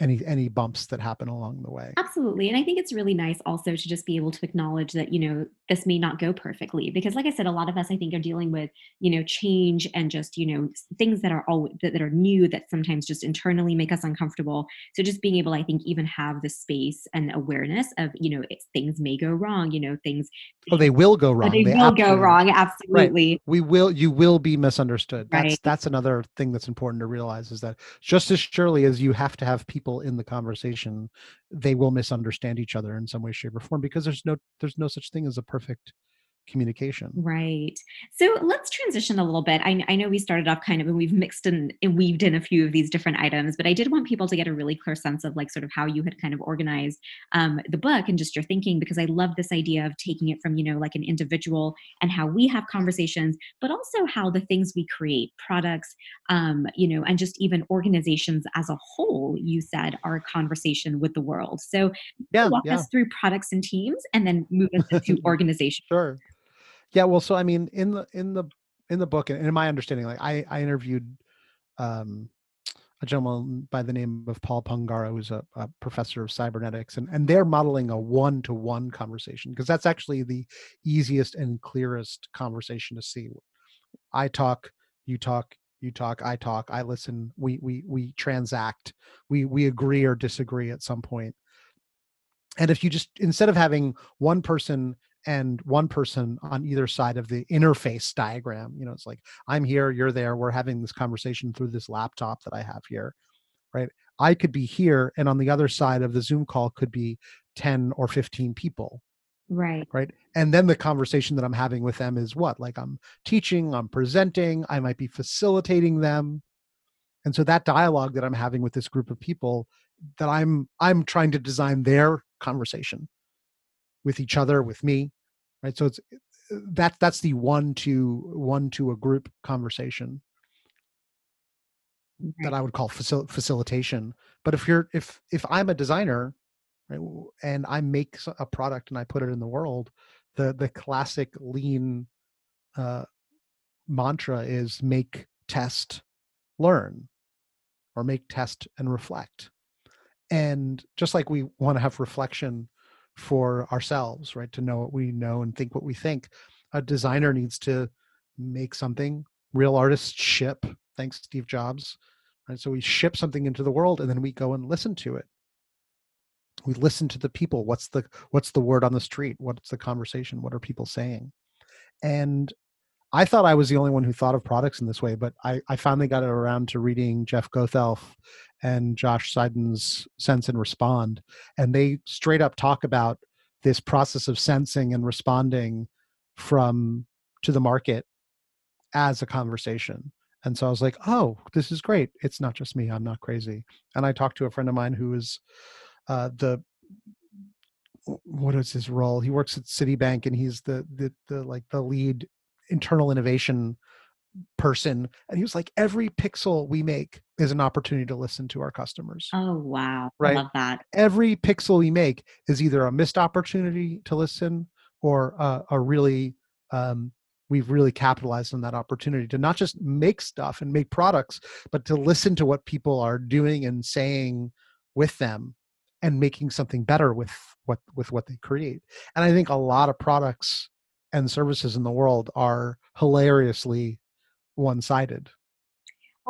any any bumps that happen along the way. Absolutely and i think it's really nice also to just be able to acknowledge that you know this may not go perfectly because like i said a lot of us i think are dealing with you know change and just you know things that are all that, that are new that sometimes just internally make us uncomfortable. So just being able i think even have the space and awareness of you know things may go wrong you know things oh they will go oh, wrong. they, they will go wrong absolutely. Right. we will you will be misunderstood. Right. that's that's another thing that's important to realize is that just as surely as you have to have people people in the conversation they will misunderstand each other in some way shape or form because there's no there's no such thing as a perfect communication. Right. So let's transition a little bit. I, I, know we started off kind of and we've mixed and, and weaved in a few of these different items, but I did want people to get a really clear sense of like sort of how you had kind of organized um, the book and just your thinking because I love this idea of taking it from, you know, like an individual and how we have conversations, but also how the things we create, products, um, you know, and just even organizations as a whole, you said, are a conversation with the world. So yeah, walk yeah. us through products and teams and then move us into organizations. Sure. Yeah, well, so I mean, in the in the in the book, and in my understanding, like I I interviewed um, a gentleman by the name of Paul Pangaro, who's a, a professor of cybernetics, and and they're modeling a one to one conversation because that's actually the easiest and clearest conversation to see. I talk, you talk, you talk, I talk, I listen. We we we transact. We we agree or disagree at some point. And if you just instead of having one person and one person on either side of the interface diagram you know it's like i'm here you're there we're having this conversation through this laptop that i have here right? I could be here and on the other side of the zoom call could be 10 or 15 people right. right? And then the conversation that i'm having with them is what? Like i'm teaching i'm presenting i might be facilitating them. And so that dialogue that i'm having with this group of people that i'm i'm trying to design their conversation with each other with me right? So it's that that's the one to one to a group conversation right. that i would call facil- facilitation. But if you're if if i'm a designer right, and i make a product and i put it in the world the the classic lean uh, mantra is make test learn or make test and reflect. And just like we want to have reflection for ourselves, right? To know what we know and think what we think. A designer needs to make something. Real artists ship. Thanks, Steve Jobs. Right? So we ship something into the world and then we go and listen to it. We listen to the people. What's the what's the word on the street? What's the conversation? What are people saying? And I thought I was the only one who thought of products in this way, but I, I finally got around to reading Jeff Gothelf and Josh Seiden's Sense and Respond. And they straight up talk about this process of sensing and responding from to the market as a conversation. And so I was like, oh, this is great. It's not just me. I'm not crazy. And I talked to a friend of mine who is uh, the what is his role? He works at Citibank and he's the the the like the lead internal innovation person and he was like every pixel we make is an opportunity to listen to our customers. Oh wow. Right? I love that. Every pixel we make is either a missed opportunity to listen or a, a really um, we've really capitalized on that opportunity to not just make stuff and make products but to listen to what people are doing and saying with them and making something better with what with what they create. And i think a lot of products and services in the world are hilariously one-sided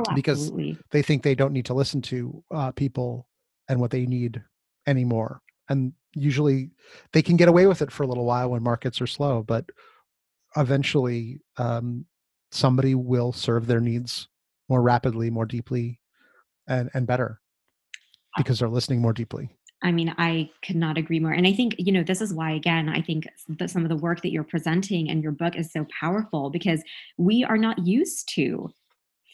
Oh, because they think they don't need to listen to uh, people and what they need anymore and usually they can get away with it for a little while when markets are slow but eventually um, somebody will serve their needs more rapidly more deeply and and better because they're listening more deeply I mean, I could not agree more. And I think, you know, this is why, again, I think that some of the work that you're presenting and your book is so powerful because we are not used to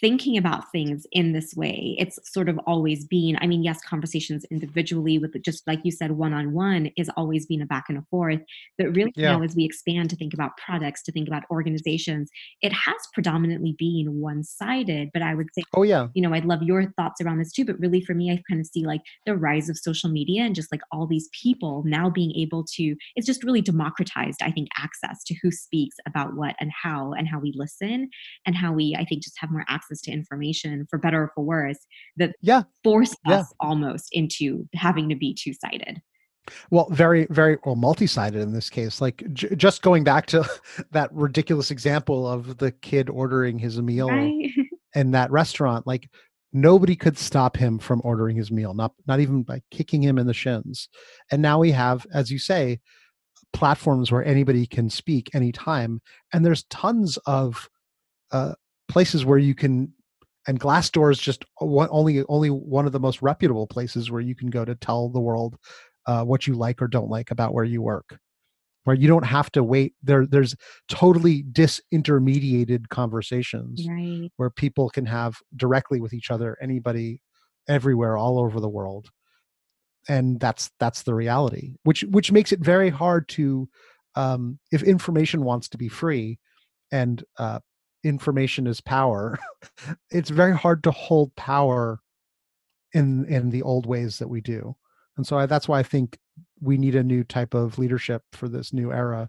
thinking about things in this way. It's sort of always been, I mean, yes, conversations individually with just like you said, one on one is always been a back and a forth. But really yeah now, as we expand to think about products, to think about organizations, it has predominantly been one sided. But I would say, oh yeah you know, I'd love your thoughts around this too. But really, for me, I kind of see like the rise of social media and just like all these people now being able to, it's just really democratized, I think, access to who speaks about what and how and how we listen and how we, I think, just have more access to information for better or for worse that yeah force yeah us almost into having to be two sided. Well, very, very well multi-sided in this case. Like j- just going back to that ridiculous example of the kid ordering his meal Right? in that restaurant, like nobody could stop him from ordering his meal, not not even by kicking him in the shins. And now we have, as you say, platforms where anybody can speak anytime, and there's tons of uh, places where you can. And Glassdoor is just one, only only one of the most reputable places where you can go to tell the world uh, what you like or don't like about where you work where you don't have to wait there there's totally disintermediated conversations right. where people can have directly with each other anybody everywhere all over the world and that's that's the reality which which makes it very hard to um if information wants to be free and uh information is power it's very hard to hold power in in the old ways that we do. And so I, that's why i think we need a new type of leadership for this new era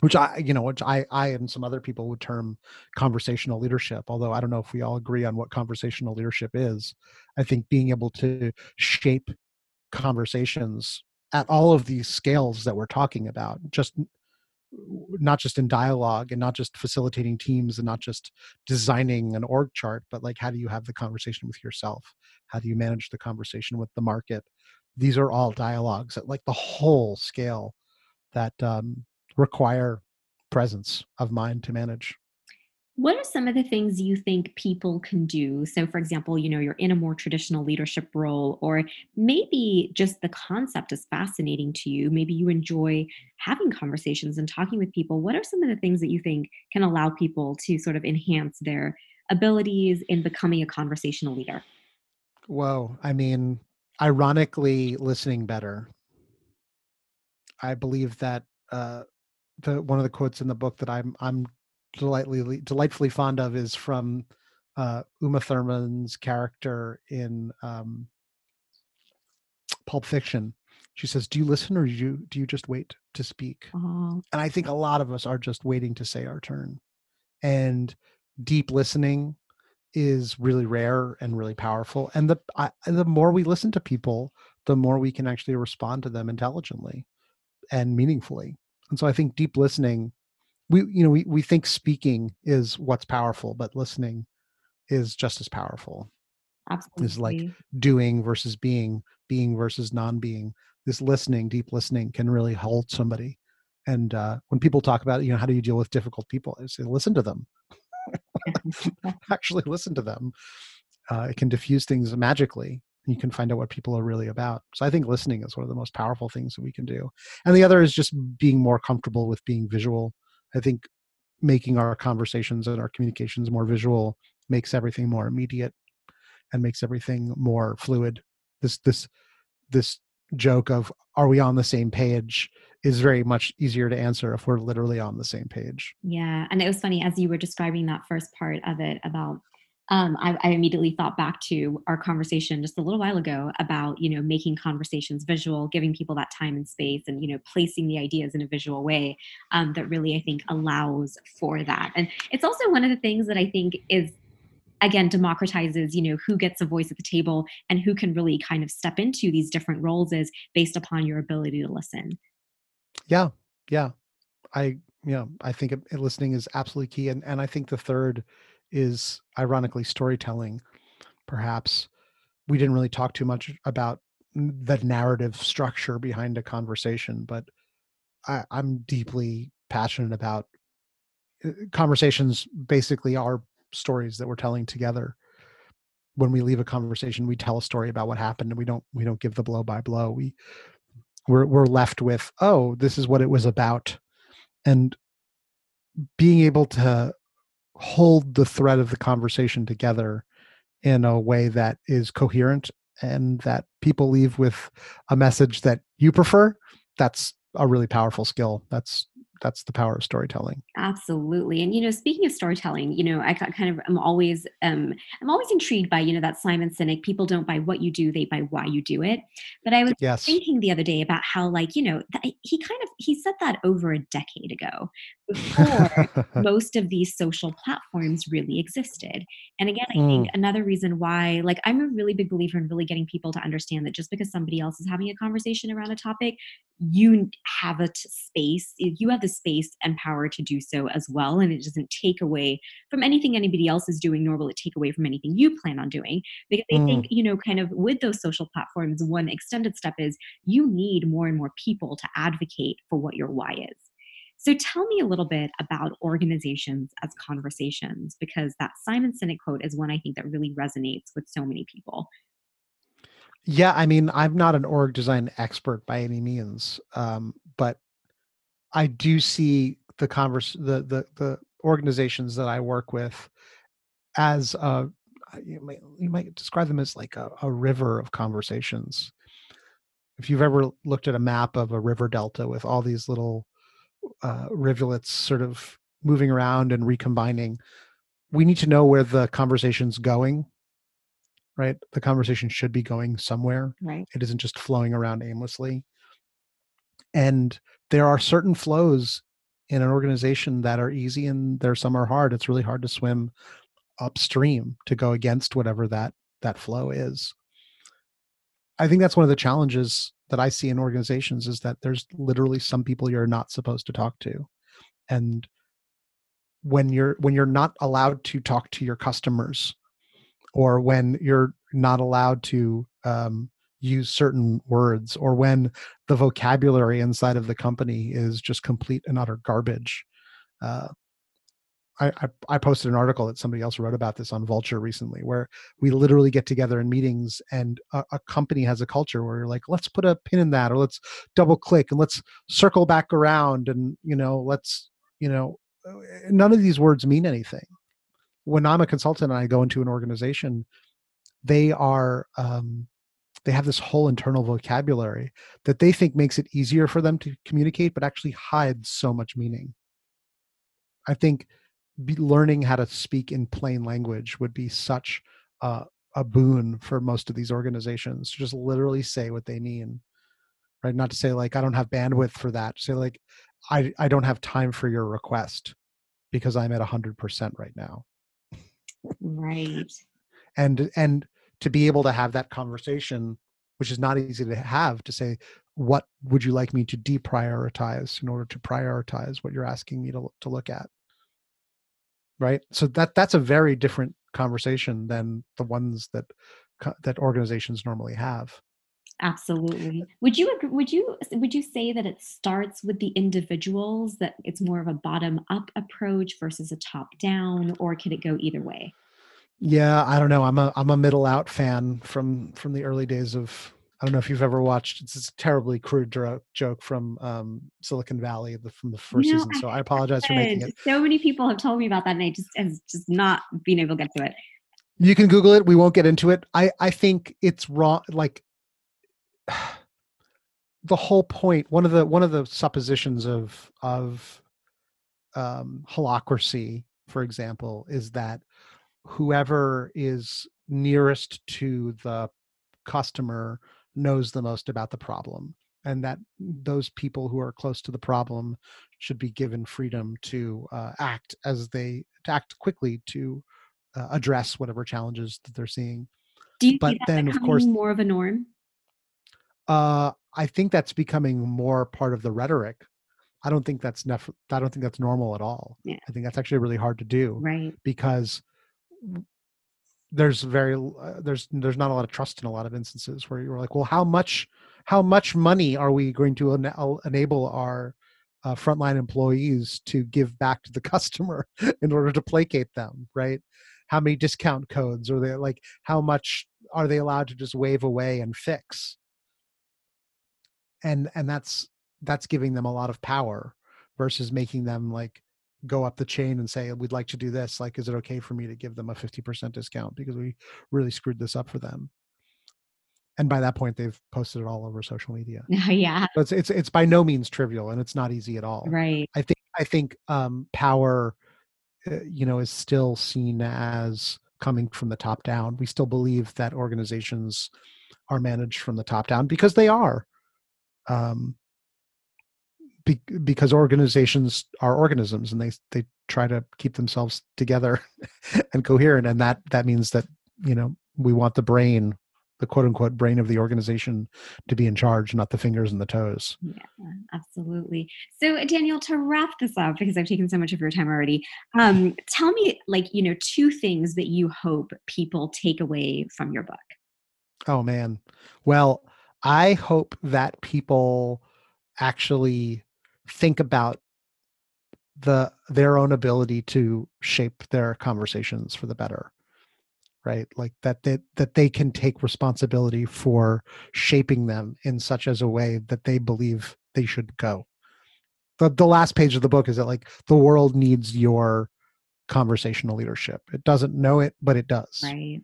which i you know which i i and some other people would term conversational leadership although i don't know if we all agree on what conversational leadership is. I think being able to shape conversations at all of these scales that we're talking about just not just in dialogue and not just facilitating teams and not just designing an org chart but like how do you have the conversation with yourself? How do you manage the conversation with the market? These are all dialogues at like the whole scale that um, require presence of mind to manage What are some of the things you think people can do? So, for example, you know, you're in a more traditional leadership role, or maybe just the concept is fascinating to you. Maybe you enjoy having conversations and talking with people. What are some of the things that you think can allow people to sort of enhance their abilities in becoming a conversational leader? Well, i mean ironically listening better i believe that uh, the one of the quotes in the book that I'm I'm delightfully delightfully fond of is from uh, Uma Thurman's character in um, Pulp Fiction. She says, "Do you listen or do you do you just wait to speak?" Oh, And I think a lot of us are just waiting to say our turn. And deep listening is really rare and really powerful. And the I, the more we listen to people, the more we can actually respond to them intelligently and meaningfully. And so I think deep listening, we you know we we think speaking is what's powerful, but listening is just as powerful. Absolutely is like doing versus being, being versus non-being. This listening, deep listening, can really hold somebody. And uh, when people talk about, you know, how do you deal with difficult people? I say, listen to them. Actually, listen to them. Uh, it can diffuse things magically. You can find out what people are really about. So I think listening is one of the most powerful things that we can do. And the other is just being more comfortable with being visual. I think making our conversations and our communications more visual makes everything more immediate and makes everything more fluid. This this this joke of are we on the same page is very much easier to answer if we're literally on the same page. Yeah, and it was funny as you were describing that first part of it about um, I, I immediately thought back to our conversation just a little while ago about you know making conversations visual, giving people that time and space, and you know placing the ideas in a visual way um, that really I think allows for that. And it's also one of the things that I think is again democratizes you know who gets a voice at the table and who can really kind of step into these different roles is based upon your ability to listen. Yeah, yeah. I know I think listening is absolutely key, and and I think the third is ironically storytelling. Perhaps we didn't really talk too much about the narrative structure behind a conversation, but I, I'm deeply passionate about uh, conversations. Basically, are stories that we're telling together when we leave a conversation we tell a story about what happened and we don't we don't give the blow by blow we we're we're left with oh this is what it was about and being able to hold the thread of the conversation together in a way that is coherent and that people leave with a message that you prefer that's a really powerful skill. That's that's the power of storytelling absolutely and you know speaking of storytelling you know i kind of i'm always um i'm always intrigued by you know that simon sinek people don't buy what you do they buy why you do it but i was yes. thinking the other day about how like you know th- he kind of he said that over a decade ago before most of these social platforms really existed and again i mm. think another reason why like i'm a really big believer in really getting people to understand that just because somebody else is having a conversation around a topic you have a t- space you have the space and power to do so as well and it doesn't take away from anything anybody else is doing nor will it take away from anything you plan on doing because i mm. think you know kind of with those social platforms one extended step is you need more and more people to advocate for what your why is so tell me a little bit about organizations as conversations because that simon sinek quote is one i think that really resonates with so many people yeah, I mean, I'm not an org design expert by any means, um, but I do see the converse the the the organizations that I work with as a you might, you might describe them as like a, a river of conversations. If you've ever looked at a map of a river delta with all these little uh, rivulets sort of moving around and recombining, we need to know where the conversation's going right? The conversation should be going somewhere. Right. It isn't just flowing around aimlessly. And there are certain flows in an organization that are easy and there some are hard. It's really hard to swim upstream to go against whatever that that flow is. I think that's one of the challenges that I see in organizations is that there's literally some people you're not supposed to talk to. And when you're when you're not allowed to talk to your customers or when you're not allowed to um, use certain words or when the vocabulary inside of the company is just complete and utter garbage. Uh, I, I, I posted an article that somebody else wrote about this on vulture recently where we literally get together in meetings and a, a company has a culture where you're like let's put a pin in that or let's double click and let's circle back around and you know let's you know uh, none of these words mean anything when I'm a consultant and I go into an organization, they are um, they have this whole internal vocabulary that they think makes it easier for them to communicate, but actually hides so much meaning. I think learning how to speak in plain language would be such a, a boon for most of these organizations to just literally say what they mean right not to say like i don't have bandwidth for that say like i i don't have time for your request because i'm at 100% right now Right. And and to be able to have that conversation, which is not easy to have, to say, what would you like me to deprioritize in order to prioritize what you're asking me to to look at? Right. So that that's a very different conversation than the ones that that organizations normally have. Absolutely. Would you would you would you say that it starts with the individuals that it's more of a bottom up approach versus a top down or can it go either way? Yeah, I don't know. I'm a I'm a middle out fan from from the early days of I don't know if you've ever watched it's a terribly crude dro- joke from um, Silicon Valley the, from the first no, season. So I, apologize for making it. So many people have told me about that and I just has just not been able to get to it. You can Google it. We won't get into it. I I think it's wrong like the whole point one of the one of the suppositions of of um holacracy for example is that whoever is nearest to the customer knows the most about the problem and that those people who are close to the problem should be given freedom to uh, act as they to act quickly to uh, address whatever challenges that they're seeing do you but then of course more of a norm uh, I think that's becoming more part of the rhetoric. I don't think that's nef- I don't think that's normal at all. Yeah. I think that's actually really hard to do Right. because there's very uh, there's there's not a lot of trust in a lot of instances where you're like, well, how much how much money are we going to ena- enable our uh, frontline employees to give back to the customer in order to placate them, right? How many discount codes are they like? How much are they allowed to just wave away and fix? And and that's that's giving them a lot of power versus making them like go up the chain and say we'd like to do this like is it okay for me to give them a 50% discount? because we really screwed this up for them. And by that point they've posted it all over social media. Yeah. so it's it's it's by no means trivial and it's not easy at all. Right. i think i think um power uh, you know is still seen as coming from the top down. We still believe that organizations are managed from the top down because they are. Um be, because organizations are organisms and they they try to keep themselves together and coherent and that that means that you know we want the brain the quote unquote brain of the organization to be in charge not the fingers and the toes Yeah, absolutely. So, Daniel, to wrap this up, because I've taken so much of your time already, um, tell me, like, you know, two things that you hope people take away from your book. oh man well i hope that people actually think about the their own ability to shape their conversations for the better right? Like that they, that they can take responsibility for shaping them in such as a way that they believe they should go. The, the last page of the book is that like the world needs your conversational leadership. It doesn't know it but it does. Right.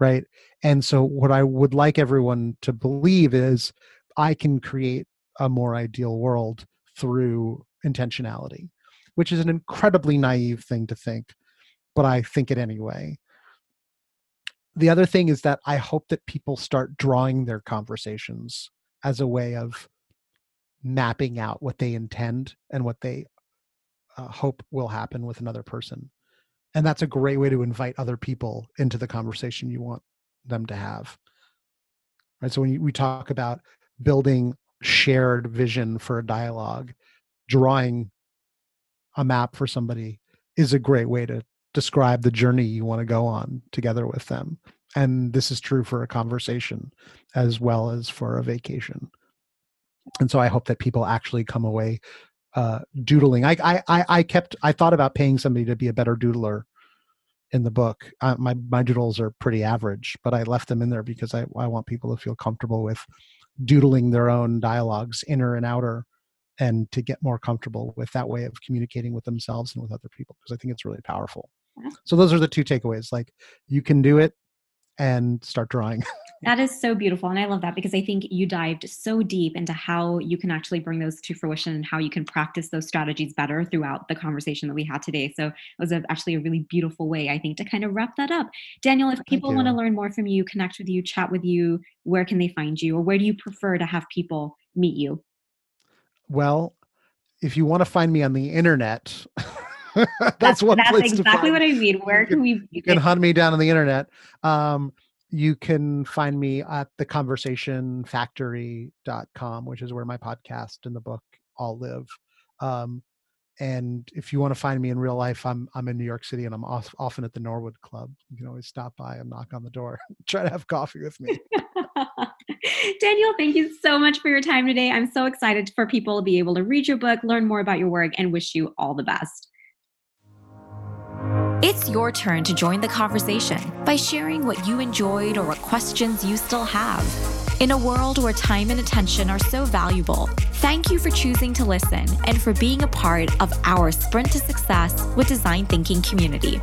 right? And so what i would like everyone to believe is i can create a more ideal world through intentionality which is an incredibly naive thing to think but i think it anyway. The other thing is that i hope that people start drawing their conversations as a way of mapping out what they intend and what they uh, hope will happen with another person. And that's a great way to invite other people into the conversation you want them to have. Right so when you, we talk about building shared vision for a dialogue drawing a map for somebody is a great way to describe the journey you want to go on together with them and this is true for a conversation as well as for a vacation and so i hope that people actually come away uh, doodling. I, I I kept I thought about paying somebody to be a better doodler in the book. Uh, my my doodles are pretty average, but I left them in there because I I want people to feel comfortable with doodling their own dialogues, inner and outer, and to get more comfortable with that way of communicating with themselves and with other people because I think it's really powerful. So those are the two takeaways. Like you can do it and start drawing. That is so beautiful. And I love that because I think you dived so deep into how you can actually bring those to fruition and how you can practice those strategies better throughout the conversation that we had today. So it was a, actually a really beautiful way, I think, to kind of wrap that up. Daniel, if people want to learn more from you, connect with you, chat with you, where can they find you? Or where do you prefer to have people meet you? well, if you want to find me on the internet, that's, one That's place exactly what I mean. Where can we? you can hunt me down on the internet. Um, you can find me at the conversationfactory.com, which is where my podcast and the book all live. Um, and if you want to find me in real life, I'm I'm in New York City and I'm off, often at the Norwood Club. You can always stop by and knock on the door, try to have coffee with me. Daniel, thank you so much for your time today. I'm so excited for people to be able to read your book, learn more about your work, and wish you all the best. It's your turn to join the conversation by sharing what you enjoyed or what questions you still have. In a world where time and attention are so valuable, thank you for choosing to listen and for being a part of our Sprint to Success with Design Thinking community.